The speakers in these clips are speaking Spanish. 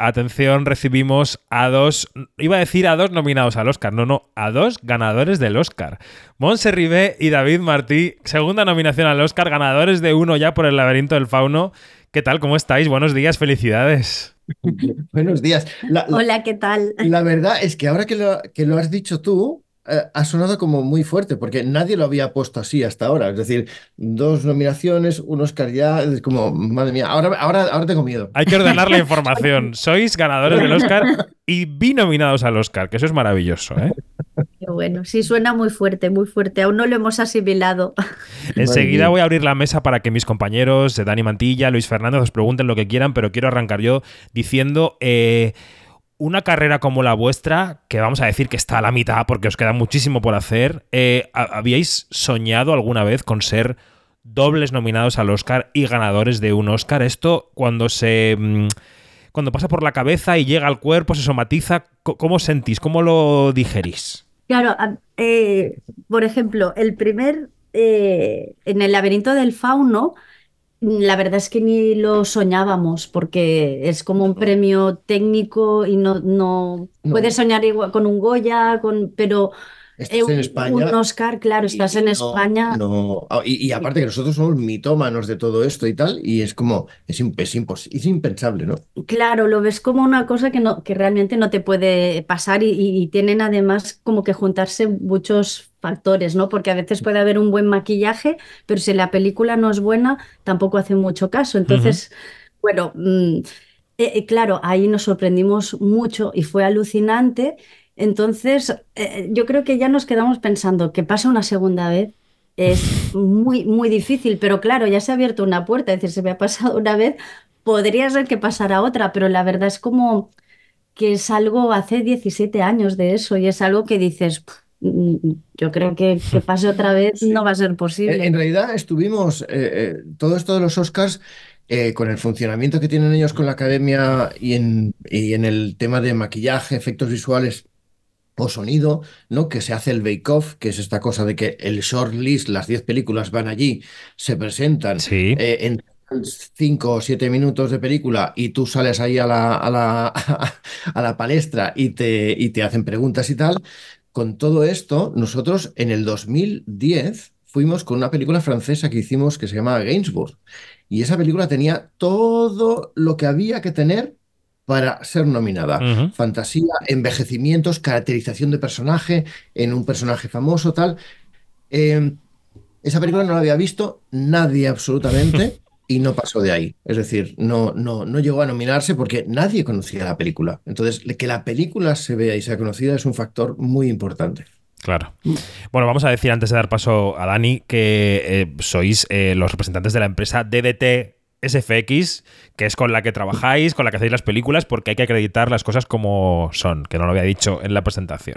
atención, recibimos a dos, iba a decir a dos nominados al Oscar, no, no, a dos ganadores del Oscar. Monse Ribé y David Martí, segunda nominación al Oscar, ganadores de uno ya por el laberinto del fauno. ¿Qué tal? ¿Cómo estáis? Buenos días, felicidades. Buenos días. Hola, ¿qué tal? La verdad es que ahora que lo, que lo has dicho tú, ha sonado como muy fuerte, porque nadie lo había puesto así hasta ahora. Es decir, dos nominaciones, un Oscar ya, es como, madre mía, ahora, ahora, ahora tengo miedo. Hay que ordenar la información. Sois ganadores del Oscar y binominados al Oscar, que eso es maravilloso, ¿eh? Qué bueno, sí suena muy fuerte, muy fuerte. Aún no lo hemos asimilado. Enseguida voy a abrir la mesa para que mis compañeros, eh, Dani Mantilla, Luis Fernández, os pregunten lo que quieran, pero quiero arrancar yo diciendo... Eh, una carrera como la vuestra, que vamos a decir que está a la mitad porque os queda muchísimo por hacer, eh, ¿habíais soñado alguna vez con ser dobles nominados al Oscar y ganadores de un Oscar? Esto cuando se... Mm, cuando pasa por la cabeza y llega al cuerpo, se somatiza, ¿cómo sentís? ¿Cómo lo digerís? Claro, eh, por ejemplo, el primer, eh, en el laberinto del fauno, la verdad es que ni lo soñábamos porque es como un premio técnico y no, no, puedes soñar igual con un Goya, con, pero Estás en España. Un Oscar, claro, estás en España. No, ah, y, aparte que nosotros somos mitómanos de todo esto y tal, y es como, es, es, es impensable, ¿no? Claro, lo ves como una cosa que, no, que realmente no te puede pasar y, y, tienen además como que juntarse muchos factores, ¿no? Porque a veces puede haber un buen maquillaje, pero si la película no es buena, tampoco hace mucho caso. Entonces, bueno, mm, eh, eh, claro, ahí nos sorprendimos mucho y fue alucinante. Entonces, eh, yo creo que ya nos quedamos pensando que pasa una segunda vez. Es muy, muy difícil, pero claro, ya se ha abierto una puerta, es decir, se me ha pasado una vez, podría ser que pasara otra, pero la verdad es como que es algo, hace 17 años de eso, y es algo que dices, mm, yo creo que que pase otra vez no va a ser posible. En realidad estuvimos, eh, eh, todo esto de los Oscars, con el funcionamiento que tienen ellos con la academia y en, y en el tema de maquillaje, efectos visuales o sonido, ¿no? Que se hace el bake-off, que es esta cosa de que el short list, las 10 películas van allí, se presentan eh, en 5 o 7 minutos de película y tú sales ahí a la, a la, a la palestra y te, y te hacen preguntas y tal. Con todo esto, nosotros en el 2010 fuimos con una película francesa que hicimos que se llama Gainsbourg. Y esa película tenía todo lo que había que tener para ser nominada. Fantasía, envejecimientos, caracterización de personaje en un personaje famoso, tal. Em, esa película no la había visto nadie absolutamente y no pasó de ahí. Es decir, no, no, no llegó a nominarse porque nadie conocía la película. Entonces, que la película se vea y sea conocida es un factor muy importante. Claro. Bueno, vamos a decir antes de dar paso a Dani que eh, sois eh, los representantes de la empresa DDT SFX, que es con la que trabajáis, con la que hacéis las películas, porque hay que acreditar las cosas como son, que no lo había dicho en la presentación.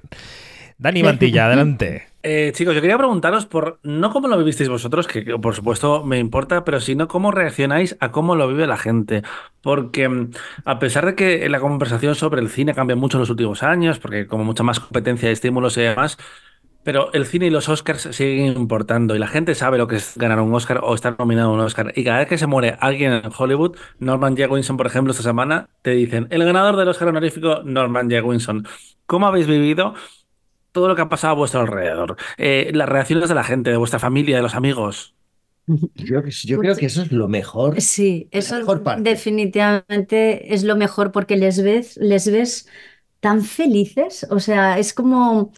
Dani Mantilla, adelante. Eh, chicos, yo quería preguntaros por no cómo lo vivisteis vosotros, que por supuesto me importa, pero sino cómo reaccionáis a cómo lo vive la gente. Porque mm, a pesar de que la conversación sobre el cine cambia mucho en los últimos años, porque como mucha más competencia, estímulos y demás, pero el cine y los Oscars siguen importando y la gente sabe lo que es ganar un Oscar o estar nominado a un Oscar. Y cada vez que se muere alguien en Hollywood, Norman J. Winson, por ejemplo, esta semana, te dicen, el ganador del Oscar honorífico, Norman J. Winson. ¿Cómo habéis vivido todo lo que ha pasado a vuestro alrededor? Eh, las reacciones de la gente, de vuestra familia, de los amigos. Yo, creo que eso es lo mejor. Sí, eso definitivamente es lo mejor porque les ves, les ves tan felices. O sea, es como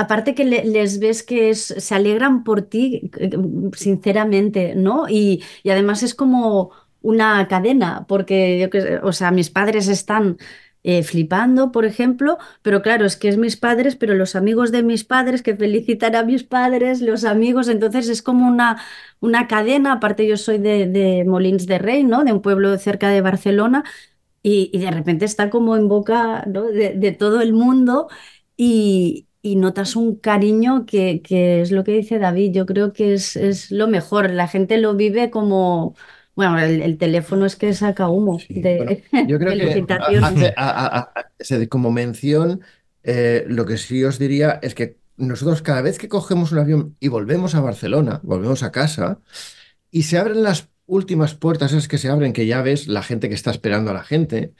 aparte que les ves que se alegran por ti, eh, sinceramente, ¿no? Y, además es como una cadena, porque yo o sea, mis padres están eh, flipando, por ejemplo, pero claro, es que es mis padres, pero los amigos de mis padres que felicitan a mis padres, los amigos, entonces es como una, una cadena, aparte yo soy de, Molins de Rey, ¿no? De un pueblo cerca de Barcelona, y, de repente está como en boca de, de todo el mundo. Y, y notas un cariño que, que, es lo que dice David, yo creo que es, es lo mejor, la gente lo vive como, bueno, el, teléfono es que saca humo de yo creo que hace, como mención, eh, lo que sí os diría es que nosotros cada vez que cogemos un avión y volvemos a Barcelona, volvemos a casa, y se abren las últimas puertas, esas que se abren, que ya ves la gente que está esperando a la gente,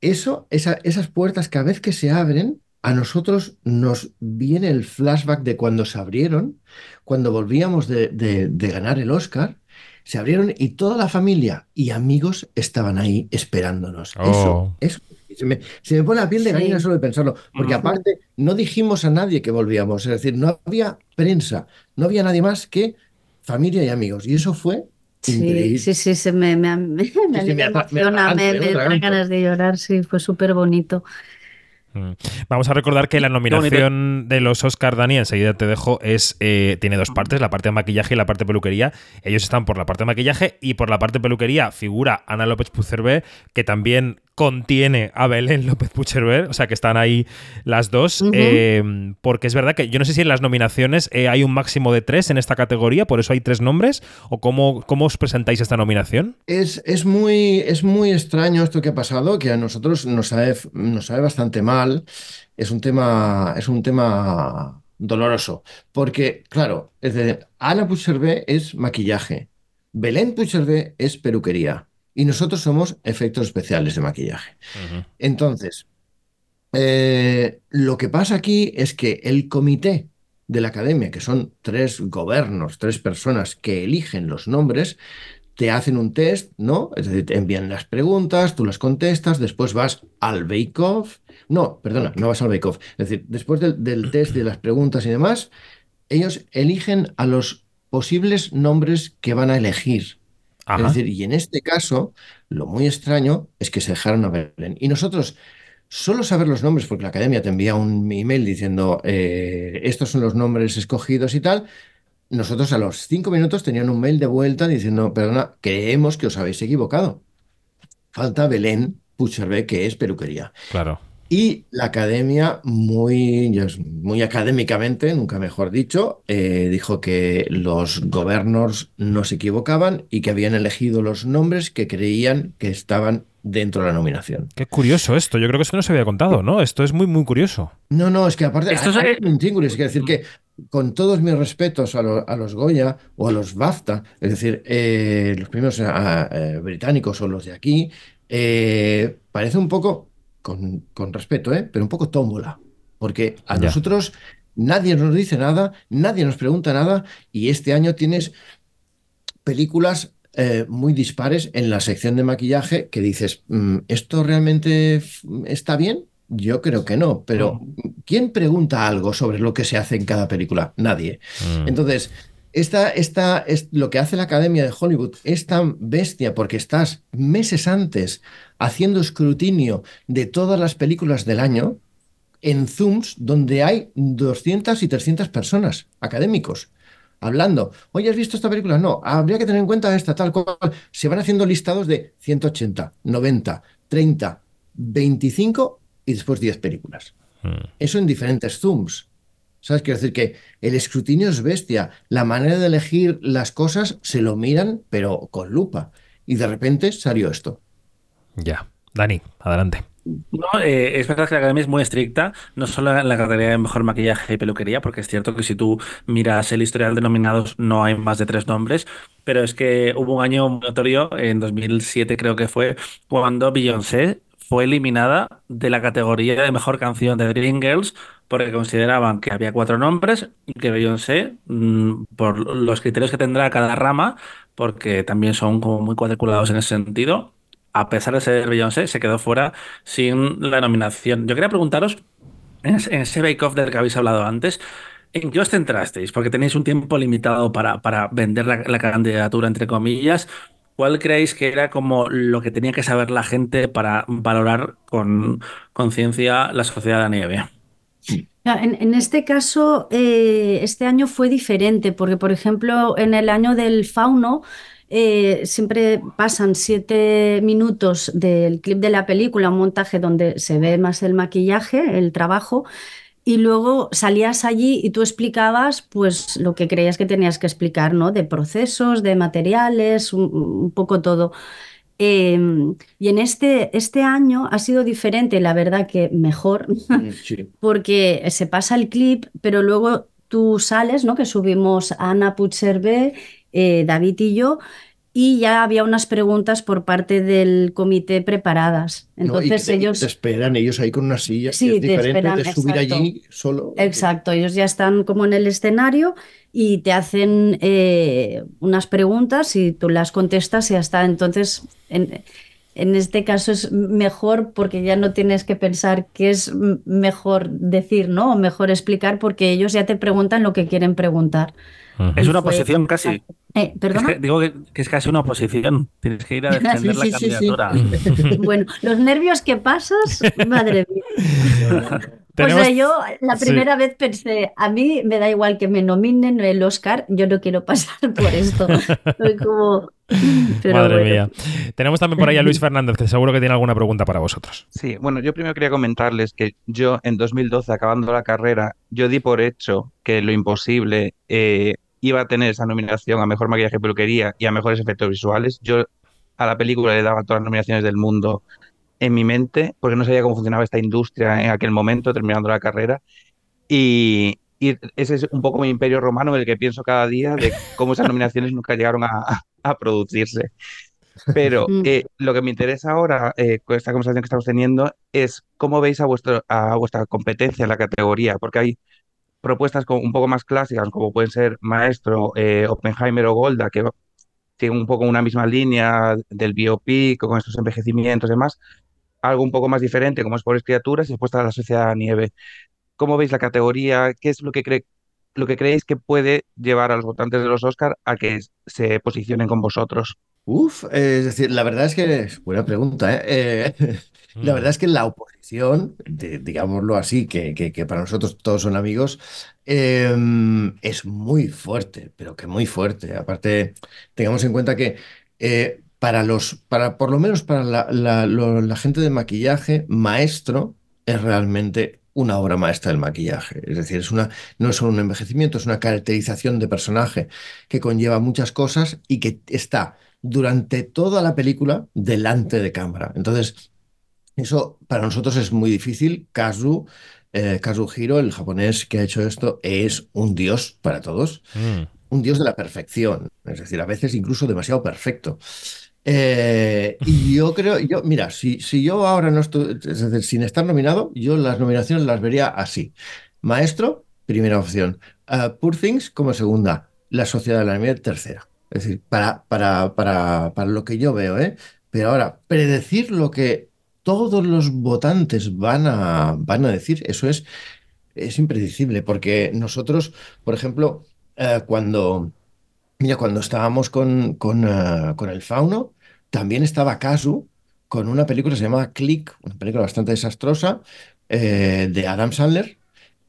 eso, esas puertas cada vez que se abren, a nosotros nos viene el flashback de cuando se abrieron, cuando volvíamos de, ganar el Oscar, se abrieron y toda la familia y amigos estaban ahí esperándonos. Eso, eso oh. se me, se me, pone la piel de gallina solo de pensarlo, porque aparte no dijimos a nadie que volvíamos, es decir, no había prensa, no había nadie más que familia y amigos, y eso fue Sí, sí, sí, se me, me, me, me, emociona, me, da ganas de llorar, sí, fue súper bonito. Mm. Vamos a recordar que la nominación de los Oscar, Dani, enseguida te dejo, es eh, tiene dos partes, la parte de maquillaje y la parte de peluquería. Ellos están por la parte de maquillaje y por la parte de peluquería figura Ana López Pucerbe, que también contiene a Belén López Pucherver, o sea que están ahí las dos, eh, porque es verdad que yo no sé si en las nominaciones eh, hay un máximo de tres en esta categoría, por eso hay tres nombres, o cómo, cómo os presentáis esta nominación. Es, es, muy, es muy extraño esto que ha pasado, que a nosotros nos sabe, nos sabe bastante mal, es un tema, es un tema doloroso, porque claro, es de, Ana Pucherbe es maquillaje, Belén Pucherbe es peluquería y nosotros somos efectos especiales de maquillaje. Entonces, eh, lo que pasa aquí es que el comité de la academia, que son tres gobiernos, tres personas que eligen los nombres, te hacen un test, ¿no? Es decir, te envían las preguntas, tú las contestas, después vas al bake-off. No, perdona, no vas al bake-off. Es decir, después del, del test de las preguntas y demás, ellos eligen a los posibles nombres que van a elegir. Es decir, y en este caso, lo muy extraño es que se dejaron a Belén. Y nosotros, solo saber los nombres, porque la academia te envía un email diciendo eh, estos son los nombres escogidos y tal, nosotros a los cinco minutos tenían un mail de vuelta diciendo, perdona, creemos que os habéis equivocado. Falta Belén Pucherbe, que es peluquería. Claro. Y la academia, muy, muy académicamente, nunca mejor dicho, eh, dijo que los gobernadores no se equivocaban y que habían elegido los nombres que creían que estaban dentro de la nominación. Qué curioso esto. Yo creo que esto no se había contado, ¿no? Esto es muy, muy curioso. No, no, es que aparte. Esto es un es decir que con todos mis respetos a, los Goya o a los BAFTA, es decir, eh, los primeros eh, británicos o los de aquí, parece un poco con, respeto, ¿eh? pero un poco tómbola, porque a nosotros nadie nos dice nada, nadie nos pregunta nada y este año tienes películas eh, muy dispares en la sección de maquillaje que dices, mm, ¿esto realmente está bien? Yo creo que no, pero ¿quién pregunta algo sobre lo que se hace en cada película? Nadie. Mm. Entonces, esta, esta, es, lo que hace la Academia de Hollywood es tan bestia porque estás meses antes haciendo escrutinio de todas las películas del año en Zooms donde hay 200 y 300 personas, académicos, hablando. Oye, ¿has visto esta película? No, habría que tener en cuenta esta, tal cual. Se van haciendo listados de 180, 90, 30, 25 y después 10 películas. Hmm. Eso en diferentes Zooms. ¿Sabes? Quiero decir que el escrutinio es bestia. La manera de elegir las cosas se lo miran, pero con lupa. Y de repente salió esto. Ya. Dani, adelante. No, eh, es verdad que la academia es muy estricta, no solo en la categoría de mejor maquillaje y peluquería, porque es cierto que si tú miras el historial de nominados no hay más de tres nombres, pero es que hubo un año notorio, en 2007 creo que fue, cuando Beyoncé fue eliminada de la categoría de mejor canción de Dreamgirls porque consideraban que había cuatro nombres y que Beyoncé, mm, por los criterios que tendrá cada rama, porque también son como muy cuadriculados en ese sentido, a pesar de ser Beyoncé, se quedó fuera sin la nominación. Yo quería preguntaros, en ese bake-off del que habéis hablado antes, ¿En qué os centrasteis? Porque tenéis un tiempo limitado para, para vender la, la, candidatura, entre comillas. ¿Cuál creéis que era como lo que tenía que saber la gente para valorar con conciencia la sociedad de la nieve? En, este caso, eh, este año fue diferente, porque por ejemplo, en el año del fauno, eh, siempre pasan siete minutos del clip de la película, un montaje donde se ve más el maquillaje, el trabajo, y luego salías allí y tú explicabas pues lo que creías que tenías que explicar, ¿no? De procesos, de materiales, un, poco todo. Em, y en este, este año ha sido diferente, la verdad que mejor, mm, porque se pasa el clip, pero luego tú sales, ¿no? Que subimos a Ana Pucherbe, eh, David y yo, y ya había unas preguntas por parte del comité preparadas. Entonces ellos... Te esperan ellos ahí con una silla. Sí, te esperan, de subir allí solo. Exacto, ellos ya están como en el escenario y te hacen eh, unas preguntas y tú las contestas y hasta entonces... En, en este caso es mejor porque ya no tienes que pensar qué es mejor decir, ¿no? O mejor explicar porque ellos ya te preguntan lo que quieren preguntar. Es una posición casi. Eh, digo que, es casi una oposición. Tienes que ir a defender la candidatura. bueno, los nervios que pasas, madre mía. Pues yo la primera vez pensé, a mí me da igual que me nominen el Oscar, yo no quiero pasar por esto. Madre mía. Tenemos también por ahí a Luis Fernández, que seguro que tiene alguna pregunta para vosotros. Sí, bueno, yo primero quería comentarles que yo en 2012, acabando la carrera, yo di por hecho que lo imposible eh, iba a tener esa nominación a Mejor Maquillaje y Peluquería y a Mejores Efectos Visuales. Yo a la película le daba todas las nominaciones del mundo en mi mente, porque no sabía cómo funcionaba esta industria en aquel momento, terminando la carrera. Y, ese es un poco mi imperio romano en el que pienso cada día de cómo esas nominaciones nunca llegaron a, producirse. Pero mm. eh, lo que me interesa ahora eh, con esta conversación que estamos teniendo es cómo veis a, vuestro, a vuestra competencia en la categoría, porque hay propuestas un poco más clásicas, como pueden ser Maestro, eh, Oppenheimer o Golda, que tienen un poco una misma línea del biopic, con estos envejecimientos y demás, algo un poco más diferente, como es Pobres Criaturas, y después está La Sociedad de Nieve. ¿Cómo veis la categoría? ¿Qué es lo que, cree, lo que creéis que puede llevar a los votantes de los Oscar a que se posicionen con vosotros? Uf, es decir, la verdad es que es buena pregunta. ¿eh? eh la mm. verdad es que la oposición, digámoslo así, que, que, para nosotros todos son amigos, em, es muy fuerte, pero que muy fuerte. Aparte, tengamos en cuenta que eh, para los, para, por lo menos para la, gente de maquillaje, maestro es realmente una obra maestra del maquillaje. Es decir, es una, no es solo un envejecimiento, es una caracterización de personaje que conlleva muchas cosas y que está durante toda la película delante de cámara. Entonces, eso para nosotros es muy difícil. Kazu, eh, Kazuhiro, el japonés que ha hecho esto, es un dios para todos. Mm. Un dios de la perfección. Es decir, a veces incluso demasiado perfecto. Eh, y yo creo, yo, mira, si, si yo ahora no estoy, es decir, sin estar nominado, yo las nominaciones las vería así. Maestro, primera opción. Uh, Things como segunda. La Sociedad de la Nieve, tercera. Es decir, para, para, para, para lo que yo veo, ¿eh? Pero ahora, predecir lo que todos los votantes van a, van a decir, eso es, es impredecible, porque nosotros, por ejemplo, eh, cuando, mira, cuando estábamos con, con, con el fauno, también estaba Casu con una película que se llamaba Click, una película bastante desastrosa, eh, de Adam Sandler.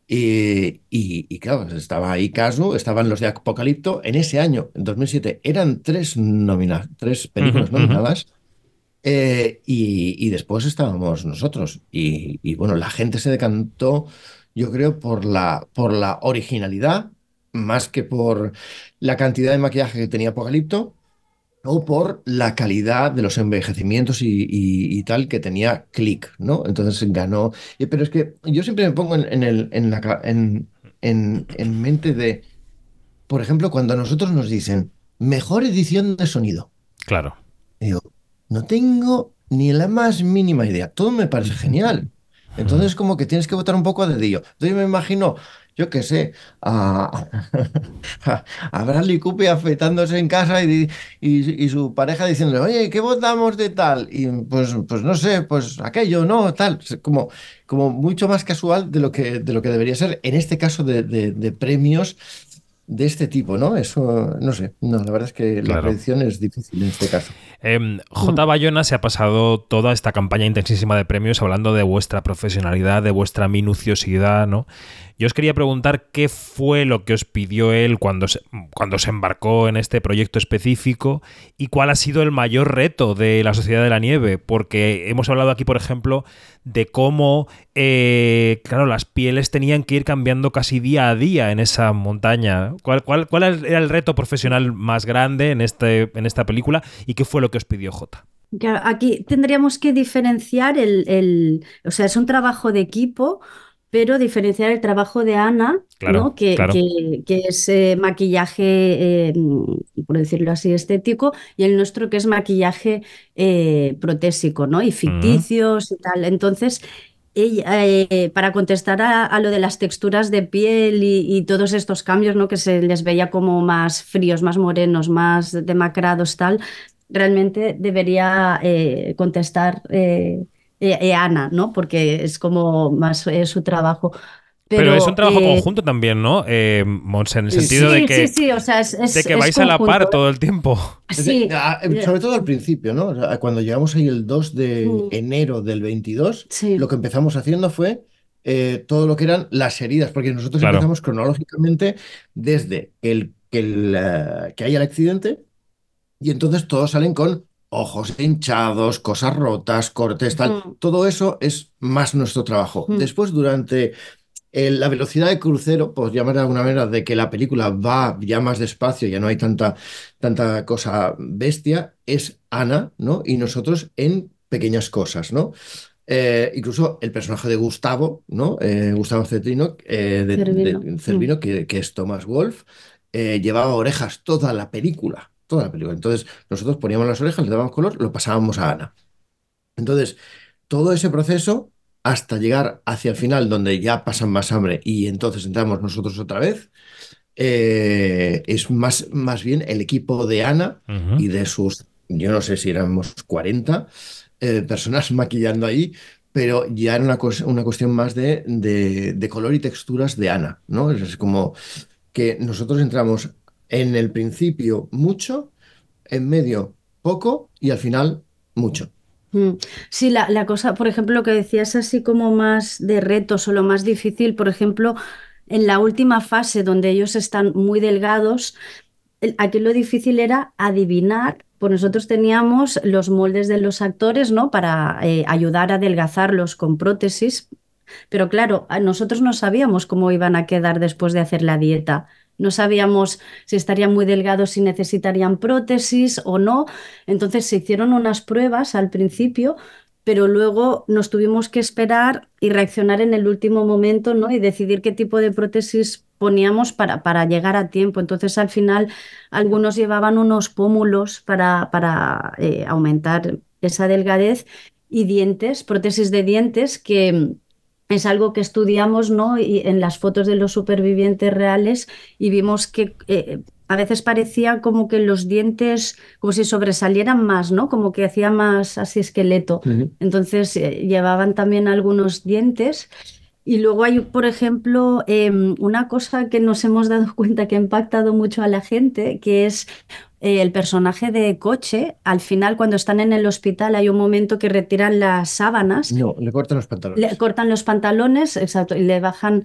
Y, y, claro, estaba ahí Casu, estaban los de Apocalipto. En ese año, en 2007, eran tres, tres películas nominadas. Eh, y, después estábamos nosotros. Y, bueno, la gente se decantó, yo creo, por la, por la originalidad, más que por la cantidad de maquillaje que tenía Apocalipto, o por la calidad de los envejecimientos y, tal que tenía Click, ¿no? Entonces ganó. Pero es que yo siempre me pongo en, el, en, la, en, en, mente de, por ejemplo, cuando a nosotros nos dicen mejor edición de sonido. Claro. Digo, no tengo ni la más mínima idea. Todo me parece genial. Entonces, como que tienes que votar un poco a dedillo. Entonces, yo me imagino, yo qué sé, a, a, Bradley Cooper afeitándose en casa y, y, su pareja diciéndole, oye, ¿qué votamos de tal? Y pues, pues no sé, pues aquello, no, tal. Como, como mucho más casual de lo que, de lo que debería ser en este caso de, de premios de este tipo, ¿no? Eso, no sé, no, la verdad es que la predicción es difícil en este caso. Em, J. Bayona se ha pasado toda esta campaña intensísima de premios hablando de vuestra profesionalidad, de vuestra minuciosidad, ¿no? Yo os quería preguntar qué fue lo que os pidió él cuando se, cuando se embarcó en este proyecto específico y cuál ha sido el mayor reto de la Sociedad de la Nieve, porque hemos hablado aquí, por ejemplo, de cómo, eh, claro, las pieles tenían que ir cambiando casi día a día en esa montaña. ¿Cuál, cuál, cuál era el reto profesional más grande en, este, en esta película y qué fue lo que os pidió J? Aquí tendríamos que diferenciar el, el, o sea, es un trabajo de equipo pero diferenciar el trabajo de Ana, ¿no? que, que, es eh, maquillaje, por decirlo así, estético, y el nuestro que es maquillaje protésico, ¿no? Y ficticios y tal. Entonces, eh, para contestar a, lo de las texturas de piel y, todos estos cambios, ¿no? que se les veía como más fríos, más morenos, más demacrados, tal, realmente debería eh, contestar eh, Ana, ¿no? porque es como más su trabajo. Pero, es un trabajo eh, conjunto también, ¿no, eh, en el sentido de que, de que vais a la par todo el tiempo. Sí. Ah, eh, sobre todo al principio, ¿no? Cuando llegamos ahí el 2 de mm. enero del 22, lo que empezamos haciendo fue eh, todo lo que eran las heridas, porque nosotros empezamos cronológicamente desde el, que haya el accidente y entonces todos salen con ojos hinchados, cosas rotas, cortes, tal. Mm. Todo eso es más nuestro trabajo. Mm. Después, durante la velocidad de crucero, pues llamar de alguna manera, de que la película va ya más despacio, ya no hay tanta, tanta cosa bestia, es Ana, ¿no? Y nosotros en pequeñas cosas, ¿no? Eh, incluso el personaje de Gustavo, ¿no? Eh, Gustavo Cetrino, eh, de, Cervino, mm. que, que, es Thomas Wolf, llevaba orejas toda la película, toda la película. Entonces, nosotros poníamos las orejas, le dábamos color, lo pasábamos a Ana. Entonces, todo ese proceso hasta llegar hacia el final donde ya pasan más hambre y entonces entramos nosotros otra vez. Eh, es más, más bien el equipo de Ana y de sus, yo no sé si éramos 40 eh, personas maquillando ahí, pero ya era una, una cuestión más de, de, color y texturas de Ana, ¿no? Es como que nosotros entramos en el principio mucho, en medio poco y al final mucho. Mm. Sí, la, cosa, por ejemplo, lo que decías así como más de retos o lo más difícil, por ejemplo, en la última fase donde ellos están muy delgados, aquí lo difícil era adivinar, pues nosotros teníamos los moldes de los actores, ¿no? Para eh, ayudar a adelgazarlos con prótesis, pero claro, nosotros no sabíamos cómo iban a quedar después de hacer la dieta. No sabíamos si estarían muy delgados, si necesitarían prótesis o no. Entonces se hicieron unas pruebas al principio, pero luego nos tuvimos que esperar y reaccionar en el último momento ¿no? y decidir qué tipo de prótesis poníamos para, para llegar a tiempo. Entonces al final algunos llevaban unos pómulos para, para eh, aumentar esa delgadez y dientes, prótesis de dientes que es algo que estudiamos ¿no? y en las fotos de los supervivientes reales y vimos que eh, a veces parecía como que los dientes, como si sobresalieran más, ¿no? Como que hacía más así esqueleto. Entonces eh, llevaban también algunos dientes. Y luego hay, por ejemplo, em, una cosa que nos hemos dado cuenta que ha impactado mucho a la gente, que es eh, el personaje de Coche, al final cuando están en el hospital hay un momento que retiran las sábanas. No, le cortan los pantalones. Le cortan los pantalones, exacto, y le bajan,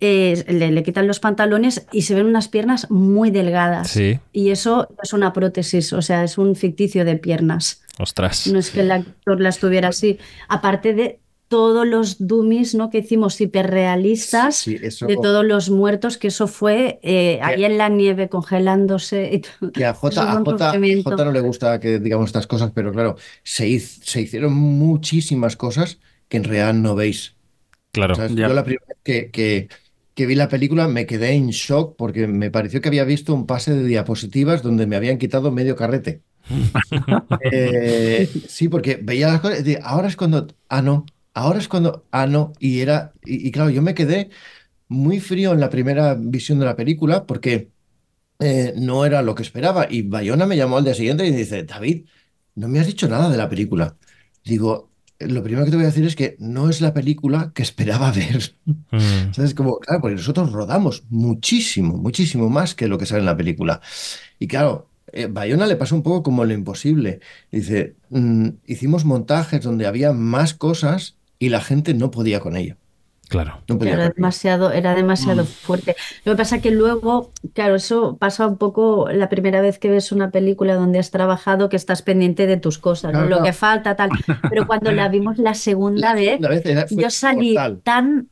eh, le, quitan los pantalones y se ven unas piernas muy delgadas. Sí. Y eso es una prótesis, o sea, es un ficticio de piernas. Ostras. No es que el actor las tuviera así. Aparte de todos los dummies ¿no? que hicimos hiperrealistas de todos los muertos, que eso fue eh, ahí en la nieve congelándose. Que a J, no le gusta que digamos estas cosas, pero claro, se, se hicieron muchísimas cosas que en realidad no veis. Claro. Yo la primera vez que, que, que, vi la película me quedé en shock porque me pareció que había visto un pase de diapositivas donde me habían quitado medio carrete. Eh, sí, porque veía las cosas y ahora es cuando, ah, no, Ahora es cuando, ah, no, y era, y, claro, yo me quedé muy frío en la primera visión de la película porque eh, no era lo que esperaba. Y Bayona me llamó al día siguiente y dice, David, no me has dicho nada de la película. Digo, lo primero que te voy a decir es que no es la película que esperaba ver. Mm. ¿Sabes? Como, claro, porque nosotros rodamos muchísimo, muchísimo más que lo que sale en la película. Y claro, eh, Bayona le pasó un poco como lo imposible. Dice, mm, hicimos montajes donde había más cosas y la gente no podía con ello. Claro. era demasiado, era demasiado mm. fuerte. Lo que pasa es que luego, claro, eso pasa un poco la primera vez que ves una película donde has trabajado, que estás pendiente de tus cosas, lo que falta, tal. Pero cuando la vimos la segunda vez, yo salí tan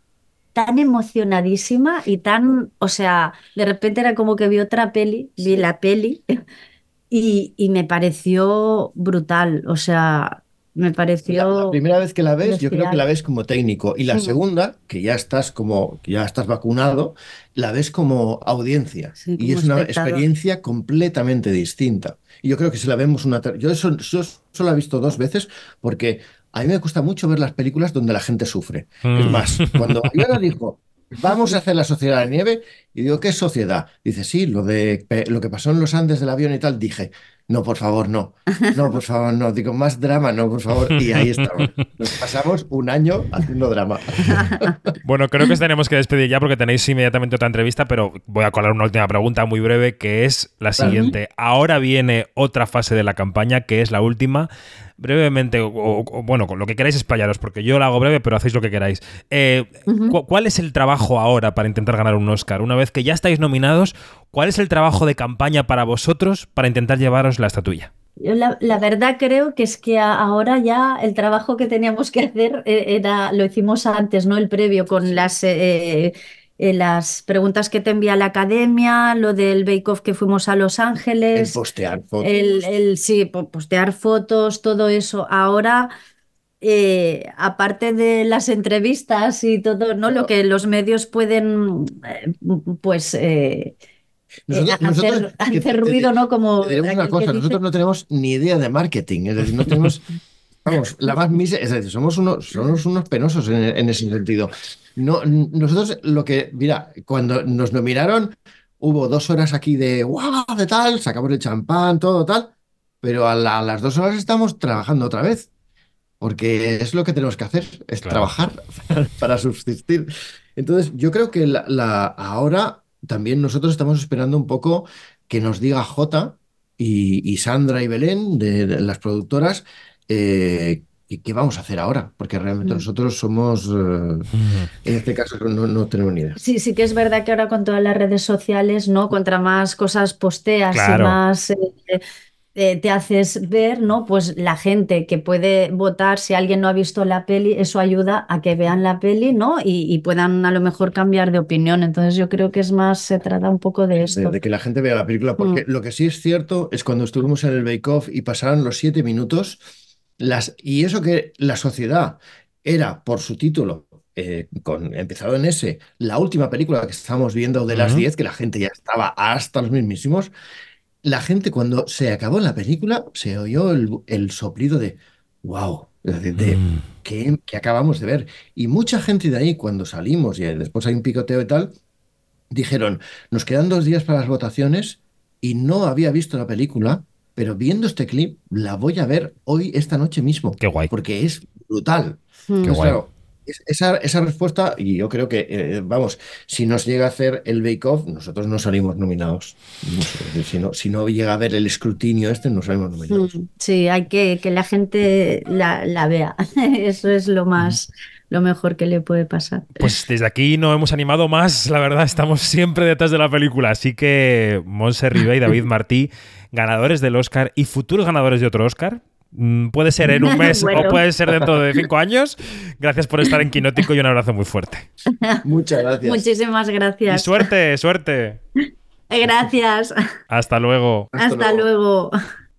tan emocionadísima y tan, o sea, de repente era como que vi otra peli, vi la peli y, y me pareció brutal, o sea, Me pareció. La, primera vez que la ves, yo creo que la ves como técnico. Y la segunda, que ya estás como, ya estás vacunado, la ves como audiencia. y es una experiencia completamente distinta. Y yo creo que si la vemos una. Yo, eso, yo solo he visto dos veces porque a mí me gusta mucho ver las películas donde la gente sufre. Es mm. más, cuando Ayala dijo, vamos a hacer la sociedad de nieve, y digo, ¿qué sociedad? Dice, sí, lo, de, lo que pasó en los Andes del avión y tal, dije, no, por favor, no. No, por favor, no. Digo, más drama, no, por favor. Y ahí estamos. Nos pasamos un año haciendo drama. Bueno, creo que tenemos que despedir ya porque tenéis inmediatamente otra entrevista, pero voy a colar una última pregunta muy breve que es la siguiente. Ahora viene otra fase de la campaña que es la última brevemente, o, bueno, con lo que queráis espallaros, porque yo lo hago breve, pero hacéis lo que queráis. Eh, ¿Cuál es el trabajo ahora para intentar ganar un Oscar? Una vez que ya estáis nominados, ¿cuál es el trabajo de campaña para vosotros para intentar llevaros la estatuilla? Yo la, verdad creo que es que ahora ya el trabajo que teníamos que hacer eh, era, lo hicimos antes, ¿no? El previo con las eh, eh, las preguntas que te envía la academia, lo del Bake Off que fuimos a Los Ángeles. El postear fotos. El, sí, postear fotos, todo eso. Ahora, eh, aparte de las entrevistas y todo, ¿no? Lo que los medios pueden, eh, pues. hacer, ruido, ¿no? Como. una cosa, nosotros no tenemos ni idea de marketing, es decir, no tenemos. Vamos, la más es decir, somos unos, somos unos penosos en ese sentido. No, nosotros lo que, mira, cuando nos nominaron, hubo dos horas aquí de ¡guau! de tal, sacamos el champán, todo tal, pero a, las dos horas estamos trabajando otra vez, porque es lo que tenemos que hacer, es trabajar para, subsistir. Entonces, yo creo que la, ahora también nosotros estamos esperando un poco que nos diga Jota y, Sandra y Belén, de, las productoras, eh, ¿Y qué vamos a hacer ahora? Porque realmente mm. nosotros somos, eh, en este caso no, tenemos ni idea. Sí, sí que es verdad que ahora con todas las redes sociales, ¿no? Contra más cosas posteas y más eh, eh, te haces ver, ¿no? Pues la gente que puede votar, si alguien no ha visto la peli, eso ayuda a que vean la peli, ¿no? Y, puedan a lo mejor cambiar de opinión. Entonces yo creo que es más, se trata un poco de esto. De, que la gente vea la película, porque mm. lo que sí es cierto es cuando estuvimos en el Bake Off y pasaron los siete minutos y eso que la sociedad era, por su título, eh, con, empezado en ese, la última película que estábamos viendo de las 10, que la gente ya estaba hasta los mismísimos, la gente cuando se acabó la película se oyó el, soplido de wow, de, mm. que, acabamos de ver. Y mucha gente de ahí, cuando salimos y después hay un picoteo y tal, dijeron, nos quedan dos días para las votaciones y no había visto la película pero viendo este clip la voy a ver hoy, esta noche mismo. Qué guay. Porque es brutal. Hmm. Qué guay. esa, esa, respuesta, y yo creo que, eh, vamos, si nos llega a hacer el Bake Off, nosotros no salimos nominados. Si no, si no llega a ver el escrutinio este, no salimos nominados. Hmm. Sí, hay que que la gente la, la vea. Eso es lo más lo mejor que le puede pasar. Pues desde aquí no hemos animado más, la verdad, estamos siempre detrás de la película, así que Monse Ribe y David Martí, ganadores del Oscar y futuros ganadores de otro Oscar, mm, Puede ser en un mes o puede ser dentro de cinco años. Gracias por estar en Quinótico y un abrazo muy fuerte. Muchas gracias. Muchísimas gracias. Y suerte, suerte. Gracias. Hasta luego. Hasta, luego.